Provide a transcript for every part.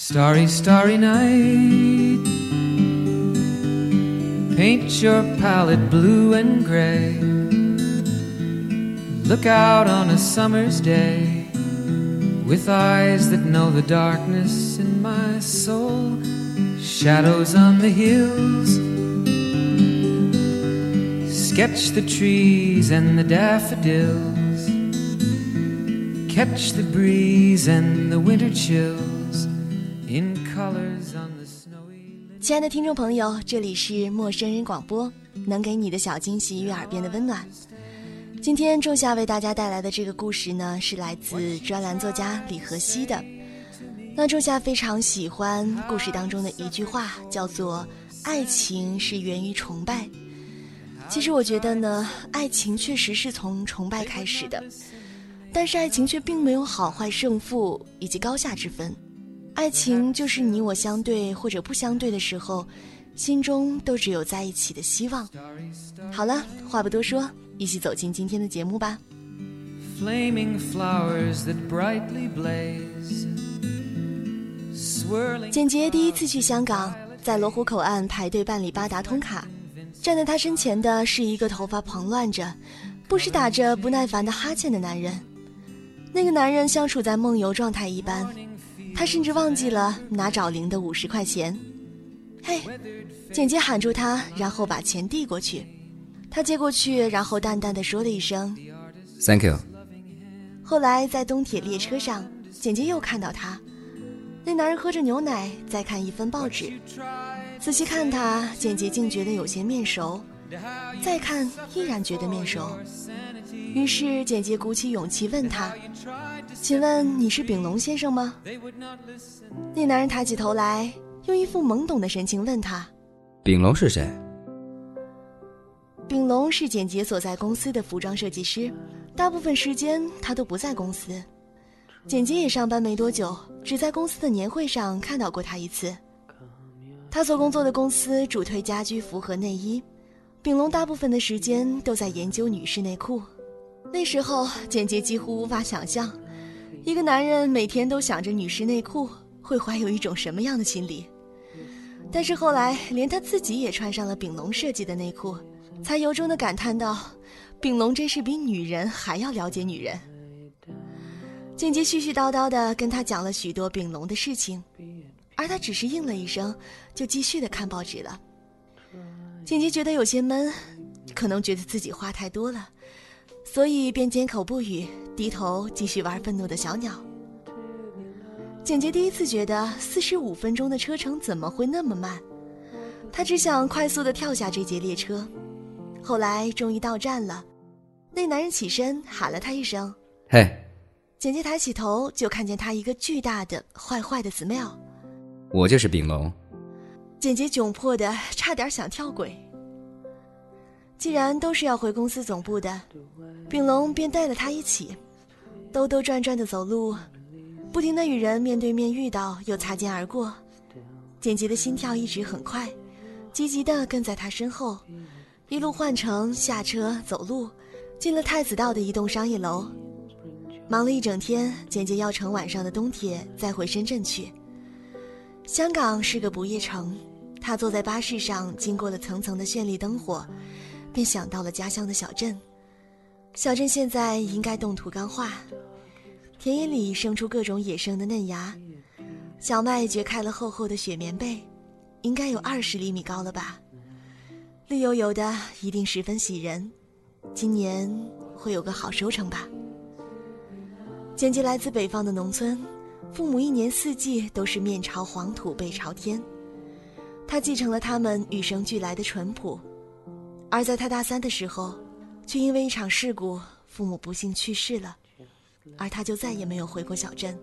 Starry, starry night. Paint your palette blue and gray. Look out on a summer's day with eyes that know the darkness in my soul. Shadows on the hills. Sketch the trees and the daffodils. Catch the breeze and the winter chills 亲爱的听众朋友，这里是陌生人广播，能给你的小惊喜与耳边的温暖。今天仲夏为大家带来的这个故事呢，是来自专栏作家李和熙的。那仲夏非常喜欢故事当中的一句话，叫做“爱情是源于崇拜”。其实我觉得呢，爱情确实是从崇拜开始的，但是爱情却并没有好坏胜负以及高下之分。爱情就是你我相对或者不相对的时候，心中都只有在一起的希望。好了，话不多说，一起走进今天的节目吧。简洁第一次去香港，在罗湖口岸排队办理八达通卡，站在他身前的是一个头发蓬乱着、不时打着不耐烦的哈欠的男人。那个男人像处在梦游状态一般，他甚至忘记了拿找零的五十块钱。嘿，简洁喊住他，然后把钱递过去。他接过去，然后淡淡的说了一声。Thank you。后来在东铁列车上，简洁又看到他，那男人喝着牛奶，在看一份报纸。仔细看他，简洁竟觉得有些面熟，再看依然觉得面熟。于是简洁鼓起勇气问他：“请问你是炳龙先生吗？”那男人抬起头来，用一副懵懂的神情问他。炳龙是谁？炳龙是简洁所在公司的服装设计师，大部分时间他都不在公司。简洁也上班没多久，只在公司的年会上看到过他一次。他所工作的公司主推家居服和内衣，炳龙大部分的时间都在研究女士内裤。那时候，简洁几乎无法想象，一个男人每天都想着女士内裤，会怀有一种什么样的心理。但是后来，连他自己也穿上了炳龙设计的内裤。才由衷的感叹道：“炳龙真是比女人还要了解女人。”简洁絮絮叨叨的跟他讲了许多炳龙的事情，而他只是应了一声，就继续的看报纸了。简洁觉得有些闷，可能觉得自己话太多了，所以便缄口不语，低头继续玩愤怒的小鸟。简洁第一次觉得四十五分钟的车程怎么会那么慢，他只想快速的跳下这节列车。后来终于到站了，那男人起身喊了他一声，嘿，简洁抬起头就看见他一个巨大的坏坏的 smile，我就是炳龙。简洁窘迫的差点想跳轨。既然都是要回公司总部的，炳龙便带了他一起，兜兜转转的走路，不停的与人面对面遇到又擦肩而过。简洁的心跳一直很快，积极的跟在他身后。一路换乘、下车、走路，进了太子道的一栋商业楼。忙了一整天，简洁要乘晚上的东铁再回深圳去。香港是个不夜城，他坐在巴士上，经过了层层的绚丽灯火，便想到了家乡的小镇。小镇现在应该冻土干化，田野里生出各种野生的嫩芽，小麦掘开了厚厚的雪棉被，应该有二十厘米高了吧。绿油油的，一定十分喜人。今年会有个好收成吧。简洁来自北方的农村，父母一年四季都是面朝黄土背朝天，他继承了他们与生俱来的淳朴。而在他大三的时候，却因为一场事故，父母不幸去世了，而他就再也没有回过小镇。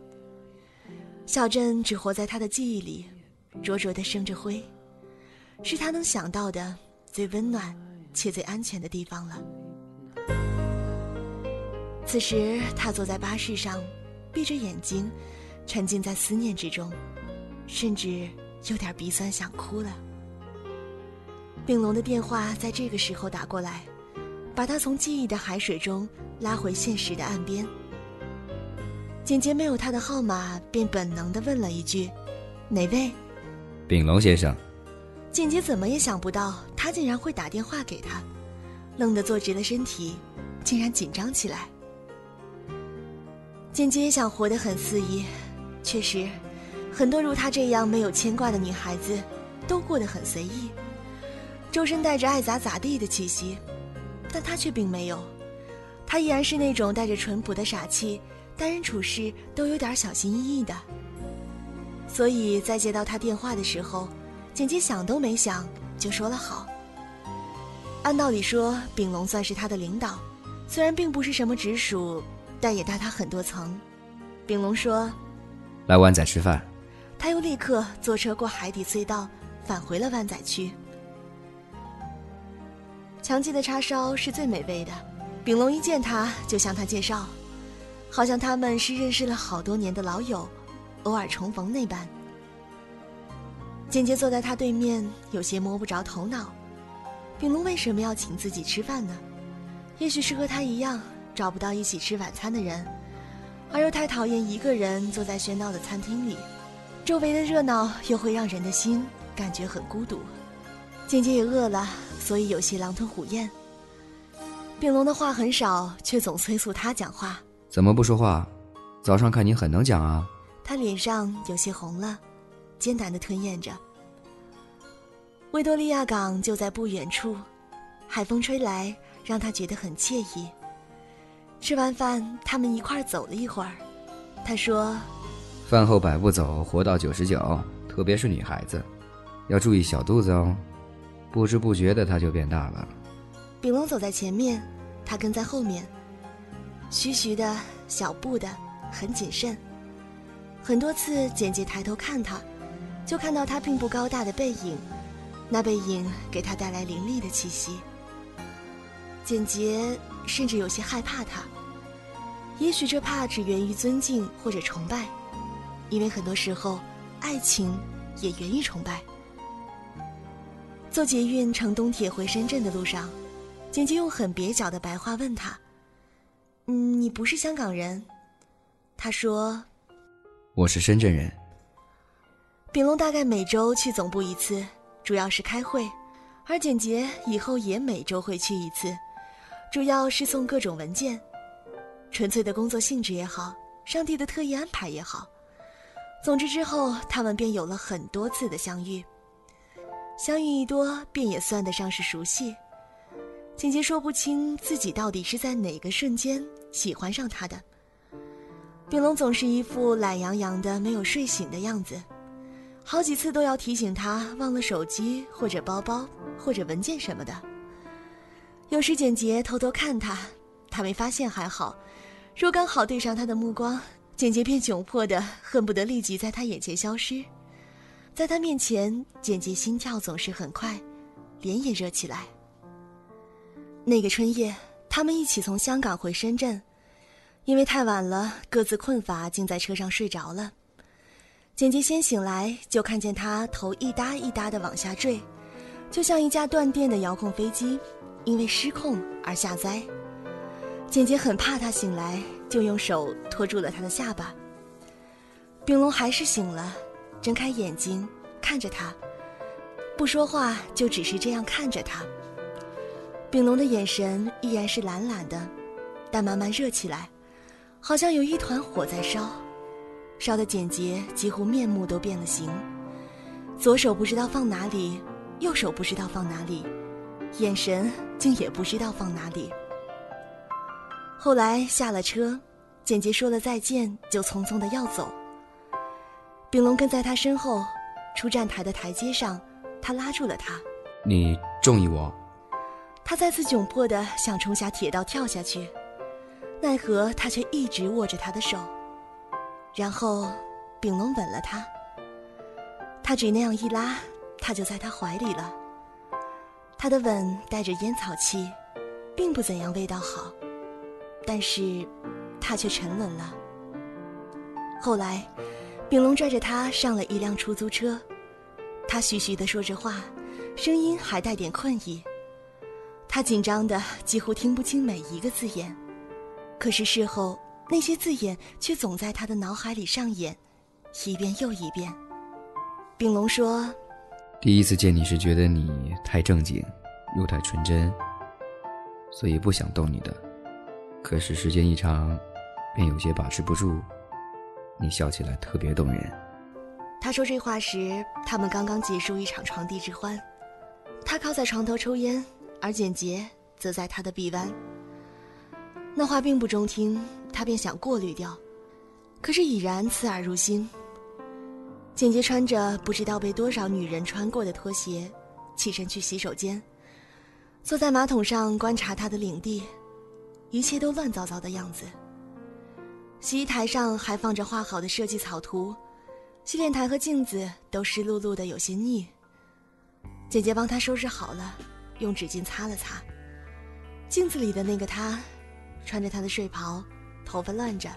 小镇只活在他的记忆里，灼灼的生着灰，是他能想到的。最温暖且最安全的地方了。此时，他坐在巴士上，闭着眼睛，沉浸在思念之中，甚至有点鼻酸，想哭了。炳龙的电话在这个时候打过来，把他从记忆的海水中拉回现实的岸边。简洁没有他的号码，便本能地问了一句：“哪位？丙龙先生。简洁怎么也想不到，他竟然会打电话给他，愣得坐直了身体，竟然紧张起来。简洁也想活得很肆意，确实，很多如她这样没有牵挂的女孩子，都过得很随意，周身带着爱咋咋地的气息，但她却并没有，她依然是那种带着淳朴的傻气，待人处事都有点小心翼翼的。所以在接到他电话的时候。简洁想都没想就说了好。按道理说，丙龙算是他的领导，虽然并不是什么直属，但也大他很多层。丙龙说：“来湾仔吃饭。”他又立刻坐车过海底隧道，返回了湾仔区。强记的叉烧是最美味的，丙龙一见他就向他介绍，好像他们是认识了好多年的老友，偶尔重逢那般。简洁坐在他对面，有些摸不着头脑。丙龙为什么要请自己吃饭呢？也许是和他一样找不到一起吃晚餐的人，而又太讨厌一个人坐在喧闹的餐厅里，周围的热闹又会让人的心感觉很孤独。姐姐也饿了，所以有些狼吞虎咽。丙龙的话很少，却总催促他讲话。怎么不说话？早上看你很能讲啊。他脸上有些红了。艰难的吞咽着。维多利亚港就在不远处，海风吹来，让他觉得很惬意。吃完饭，他们一块儿走了一会儿。他说：“饭后百步走，活到九十九。特别是女孩子，要注意小肚子哦。不知不觉的，它就变大了。”丙龙走在前面，他跟在后面，徐徐的小步的，很谨慎。很多次，简洁抬头看他。就看到他并不高大的背影，那背影给他带来凌厉的气息。简洁甚至有些害怕他，也许这怕只源于尊敬或者崇拜，因为很多时候，爱情也源于崇拜。坐捷运乘东铁回深圳的路上，简洁用很蹩脚的白话问他：“嗯，你不是香港人？”他说：“我是深圳人。”丙龙大概每周去总部一次，主要是开会；而简洁以后也每周会去一次，主要是送各种文件。纯粹的工作性质也好，上帝的特意安排也好，总之之后他们便有了很多次的相遇。相遇一多，便也算得上是熟悉。简洁说不清自己到底是在哪个瞬间喜欢上他的。丙龙总是一副懒洋洋的、没有睡醒的样子。好几次都要提醒他忘了手机或者包包或者文件什么的。有时简洁偷偷看他，他没发现还好；若刚好对上他的目光，简洁便窘迫的恨不得立即在他眼前消失。在他面前，简洁心跳总是很快，脸也热起来。那个春夜，他们一起从香港回深圳，因为太晚了，各自困乏，竟在车上睡着了。简洁先醒来，就看见他头一搭一搭的往下坠，就像一架断电的遥控飞机，因为失控而下栽。简洁很怕他醒来，就用手托住了他的下巴。丙龙还是醒了，睁开眼睛看着他，不说话，就只是这样看着他。丙龙的眼神依然是懒懒的，但慢慢热起来，好像有一团火在烧。烧的简洁，几乎面目都变了形，左手不知道放哪里，右手不知道放哪里，眼神竟也不知道放哪里。后来下了车，简洁说了再见，就匆匆的要走。丙龙跟在他身后，出站台的台阶上，他拉住了他：“你中意我？”他再次窘迫的想冲下铁道跳下去，奈何他却一直握着他的手。然后，丙龙吻了他。他只那样一拉，他就在他怀里了。他的吻带着烟草气，并不怎样味道好，但是，他却沉沦了。后来，丙龙拽着他上了一辆出租车，他徐徐地说着话，声音还带点困意。他紧张的几乎听不清每一个字眼，可是事后。那些字眼却总在他的脑海里上演，一遍又一遍。丙龙说：“第一次见你是，觉得你太正经，又太纯真，所以不想逗你的。可是时间一长，便有些把持不住。你笑起来特别动人。”他说这话时，他们刚刚结束一场床笫之欢。他靠在床头抽烟，而简洁则在他的臂弯。那话并不中听，他便想过滤掉，可是已然刺耳入心。简洁穿着不知道被多少女人穿过的拖鞋，起身去洗手间，坐在马桶上观察他的领地，一切都乱糟糟的样子。洗衣台上还放着画好的设计草图，洗脸台和镜子都湿漉漉的，有些腻。姐姐帮他收拾好了，用纸巾擦了擦。镜子里的那个他，穿着他的睡袍，头发乱着，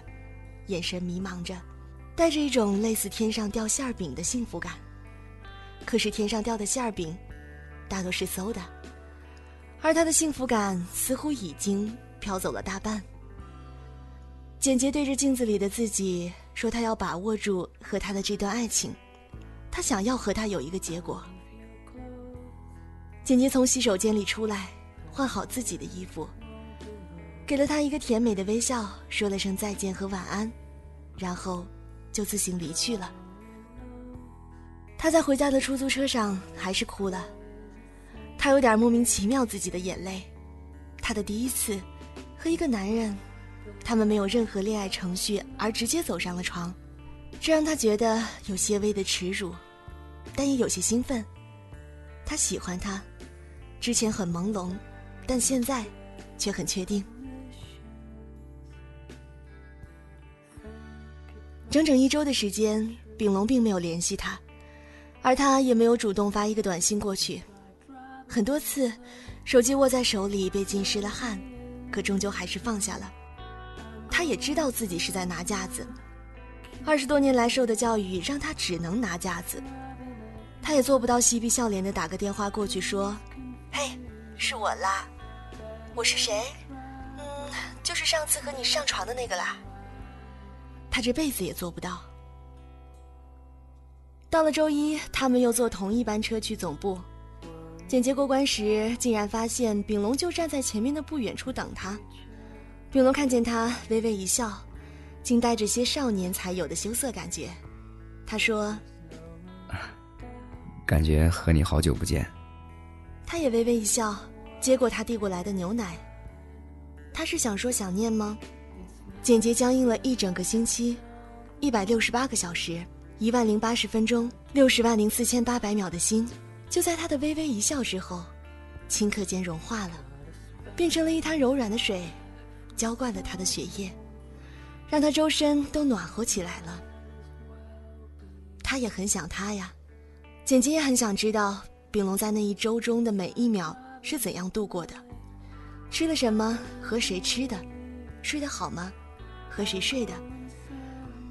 眼神迷茫着。带着一种类似天上掉馅儿饼的幸福感，可是天上掉的馅儿饼，大多是馊的，而他的幸福感似乎已经飘走了大半。简洁对着镜子里的自己说：“他要把握住和他的这段爱情，他想要和他有一个结果。”简洁从洗手间里出来，换好自己的衣服，给了他一个甜美的微笑，说了声再见和晚安，然后。就自行离去了。他在回家的出租车上还是哭了，他有点莫名其妙自己的眼泪。他的第一次，和一个男人，他们没有任何恋爱程序而直接走上了床，这让他觉得有些微的耻辱，但也有些兴奋。他喜欢他，之前很朦胧，但现在却很确定。整整一周的时间，丙龙并没有联系他，而他也没有主动发一个短信过去。很多次，手机握在手里被浸湿了汗，可终究还是放下了。他也知道自己是在拿架子，二十多年来受的教育让他只能拿架子。他也做不到嬉皮笑脸的打个电话过去说：“嘿，是我啦，我是谁？嗯，就是上次和你上床的那个啦。”他这辈子也做不到。到了周一，他们又坐同一班车去总部。简洁过关时，竟然发现丙龙就站在前面的不远处等他。丙龙看见他，微微一笑，竟带着些少年才有的羞涩感觉。他说：“感觉和你好久不见。”他也微微一笑，接过他递过来的牛奶。他是想说想念吗？简洁僵硬了一整个星期，一百六十八个小时，一万零八十分钟，六十万零四千八百秒的心，就在他的微微一笑之后，顷刻间融化了，变成了一滩柔软的水，浇灌了他的血液，让他周身都暖和起来了。他也很想他呀，简洁也很想知道丙龙在那一周中的每一秒是怎样度过的，吃了什么，和谁吃的，睡得好吗？和谁睡的？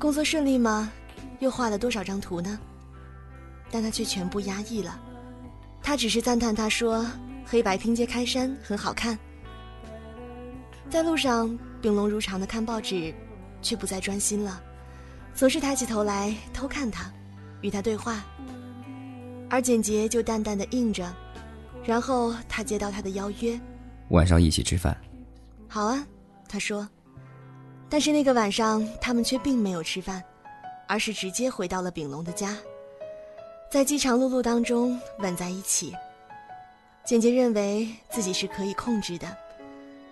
工作顺利吗？又画了多少张图呢？但他却全部压抑了。他只是赞叹他说：“黑白拼接开衫很好看。”在路上，丙龙如常的看报纸，却不再专心了，总是抬起头来偷看他，与他对话。而简洁就淡淡的应着，然后他接到他的邀约：“晚上一起吃饭。”“好啊。”他说。但是那个晚上，他们却并没有吃饭，而是直接回到了丙龙的家，在饥肠辘辘当中吻在一起。简洁认为自己是可以控制的，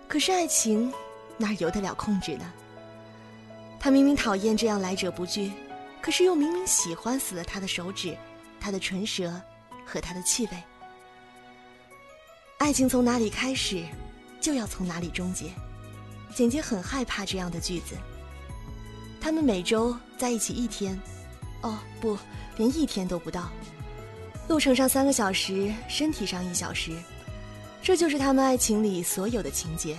可是爱情哪由得了控制呢？他明明讨厌这样来者不拒，可是又明明喜欢死了他的手指、他的唇舌和他的气味。爱情从哪里开始，就要从哪里终结。简洁很害怕这样的句子。他们每周在一起一天，哦不，连一天都不到。路程上三个小时，身体上一小时，这就是他们爱情里所有的情节。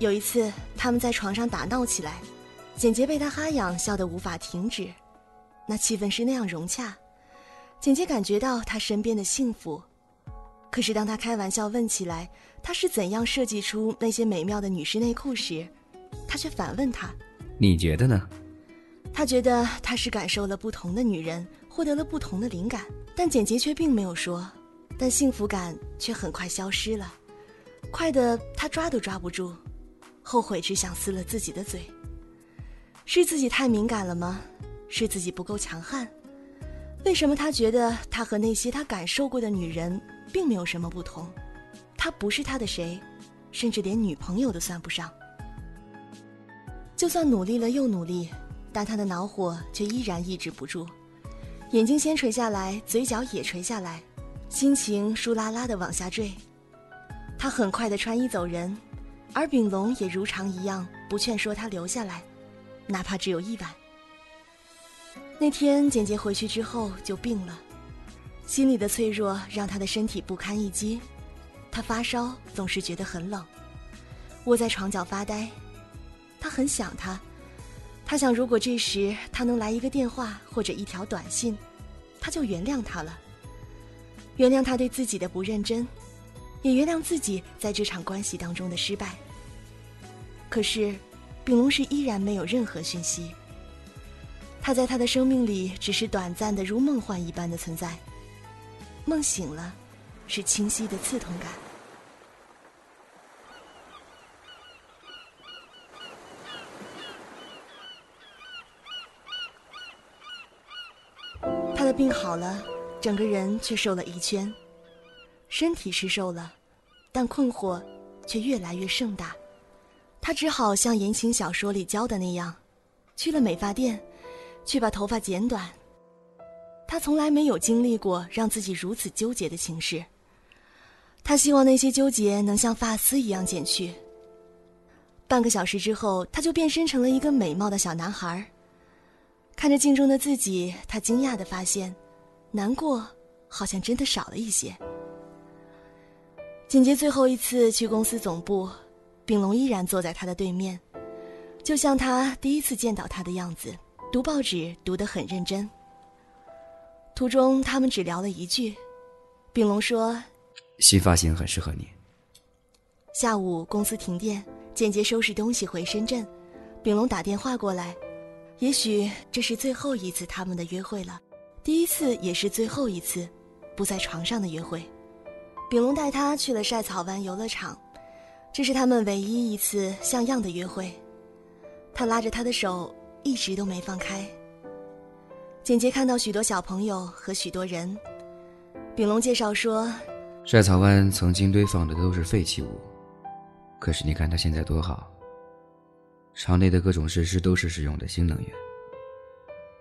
有一次，他们在床上打闹起来，简洁被他哈痒笑得无法停止，那气氛是那样融洽，简洁感觉到他身边的幸福。可是当他开玩笑问起来，他是怎样设计出那些美妙的女士内裤时，他却反问他：“你觉得呢？”他觉得他是感受了不同的女人，获得了不同的灵感，但简洁却并没有说，但幸福感却很快消失了，快的他抓都抓不住，后悔只想撕了自己的嘴。是自己太敏感了吗？是自己不够强悍？为什么他觉得他和那些他感受过的女人并没有什么不同？他不是他的谁，甚至连女朋友都算不上。就算努力了又努力。但他的恼火却依然抑制不住，眼睛先垂下来，嘴角也垂下来，心情倏啦啦的往下坠。他很快的穿衣走人，而炳龙也如常一样不劝说他留下来，哪怕只有一晚。那天简洁回去之后就病了，心里的脆弱让他的身体不堪一击，他发烧，总是觉得很冷，窝在床角发呆，他很想他。他想，如果这时他能来一个电话或者一条短信，他就原谅他了。原谅他对自己的不认真，也原谅自己在这场关系当中的失败。可是，炳龙是依然没有任何讯息。他在他的生命里只是短暂的，如梦幻一般的存在。梦醒了，是清晰的刺痛感。病好了，整个人却瘦了一圈，身体是瘦了，但困惑却越来越盛大。他只好像言情小说里教的那样，去了美发店，去把头发剪短。他从来没有经历过让自己如此纠结的情事。他希望那些纠结能像发丝一样剪去。半个小时之后，他就变身成了一个美貌的小男孩。看着镜中的自己，他惊讶的发现，难过好像真的少了一些。简洁最后一次去公司总部，丙龙依然坐在他的对面，就像他第一次见到他的样子，读报纸读得很认真。途中他们只聊了一句，丙龙说：“新发型很适合你。”下午公司停电，简洁收拾东西回深圳，丙龙打电话过来。也许这是最后一次他们的约会了，第一次也是最后一次，不在床上的约会。炳龙带他去了晒草湾游乐场，这是他们唯一一次像样的约会。他拉着他的手，一直都没放开。简洁看到许多小朋友和许多人。炳龙介绍说，晒草湾曾经堆放的都是废弃物，可是你看它现在多好。场内的各种设施都是使用的新能源。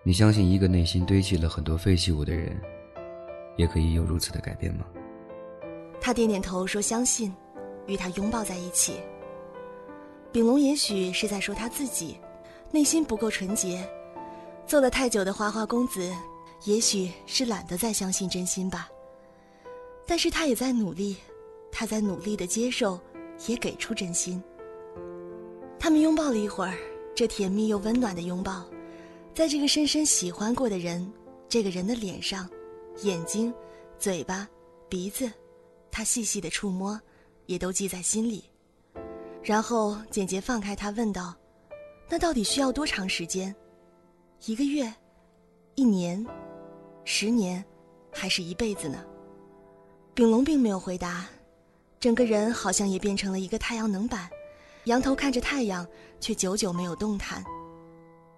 你相信一个内心堆积了很多废弃物的人，也可以有如此的改变吗？他点点头说相信，与他拥抱在一起。炳龙也许是在说他自己，内心不够纯洁，做了太久的花花公子，也许是懒得再相信真心吧。但是他也在努力，他在努力的接受，也给出真心。他们拥抱了一会儿，这甜蜜又温暖的拥抱，在这个深深喜欢过的人，这个人的脸上、眼睛、嘴巴、鼻子，他细细的触摸，也都记在心里。然后简洁放开他，问道：“那到底需要多长时间？一个月、一年、十年，还是一辈子呢？”炳龙并没有回答，整个人好像也变成了一个太阳能板。仰头看着太阳，却久久没有动弹。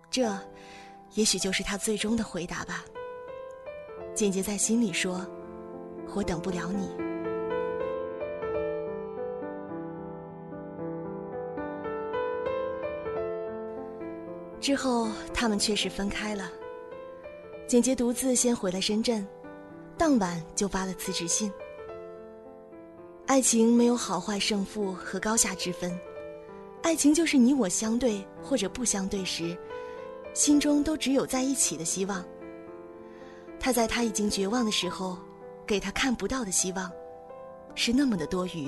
这，也许就是他最终的回答吧。简洁在心里说：“我等不了你。”之后，他们确实分开了。简洁独自先回了深圳，当晚就发了辞职信。爱情没有好坏胜负和高下之分。爱情就是你我相对或者不相对时，心中都只有在一起的希望。他在他已经绝望的时候，给他看不到的希望，是那么的多余。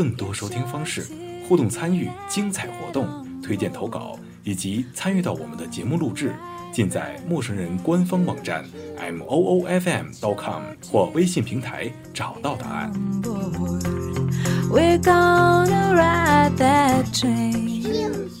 更多收听方式、互动参与、精彩活动、推荐投稿以及参与到我们的节目录制，尽在陌生人官方网站 m o o f m dot com 或微信平台找到答案。We're gonna ride that train.